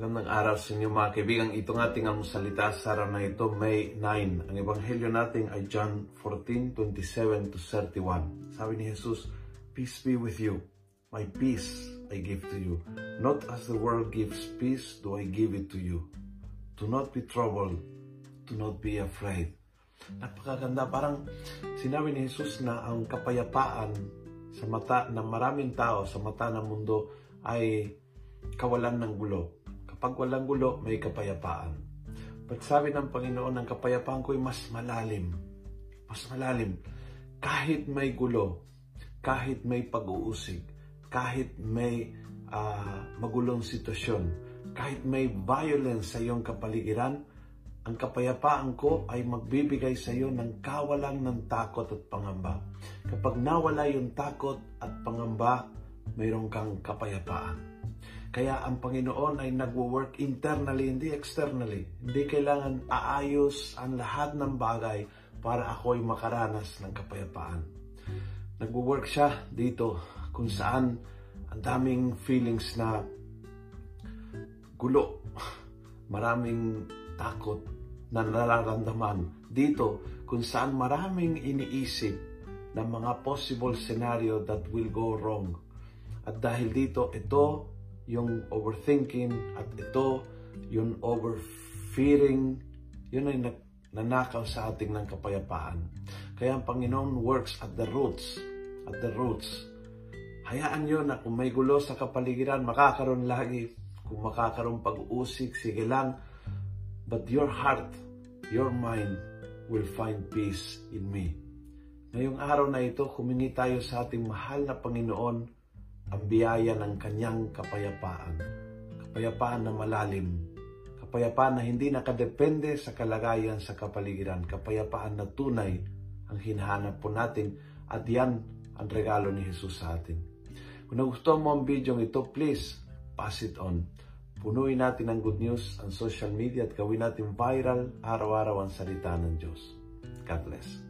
araw sa inyo mga kaibigan. Ito ng ating almusalita sa araw na ito, May 9. Ang ebanghelyo natin ay John 14, 27 to 31. Sabi ni Jesus, Peace be with you. My peace I give to you. Not as the world gives peace, do I give it to you. Do not be troubled. Do not be afraid. Napakaganda. Parang sinabi ni Jesus na ang kapayapaan sa mata ng maraming tao, sa mata ng mundo, ay kawalan ng gulo. Kapag walang gulo, may kapayapaan. But sabi ng Panginoon, ang kapayapaan ko ay mas malalim. Mas malalim. Kahit may gulo, kahit may pag-uusig, kahit may uh, magulong sitwasyon, kahit may violence sa iyong kapaligiran, ang kapayapaan ko ay magbibigay sa iyo ng kawalang ng takot at pangamba. Kapag nawala yung takot at pangamba, mayroon kang kapayapaan. Kaya ang Panginoon ay nagwo-work internally, hindi externally. Hindi kailangan aayos ang lahat ng bagay para ako ay makaranas ng kapayapaan. Nagwo-work siya dito kung saan ang daming feelings na gulo, maraming takot na nararamdaman. Dito kung saan maraming iniisip ng mga possible scenario that will go wrong. At dahil dito, ito yung overthinking at ito yung overfearing, yun ay nanakaw sa ating ng kapayapaan. Kaya ang Panginoon works at the roots, at the roots. Hayaan nyo na kung may gulo sa kapaligiran, makakaroon lagi. Kung makakaroon pag-uusik, sige lang. But your heart, your mind will find peace in me. Ngayong araw na ito, humingi tayo sa ating mahal na Panginoon ang biyaya ng kanyang kapayapaan. Kapayapaan na malalim. Kapayapaan na hindi nakadepende sa kalagayan sa kapaligiran. Kapayapaan na tunay ang hinahanap po natin at yan ang regalo ni Jesus sa atin. Kung nagustuhan mo ang video ito, please pass it on. Punuin natin ang good news ang social media at gawin natin viral araw-araw ang salita ng Diyos. God bless.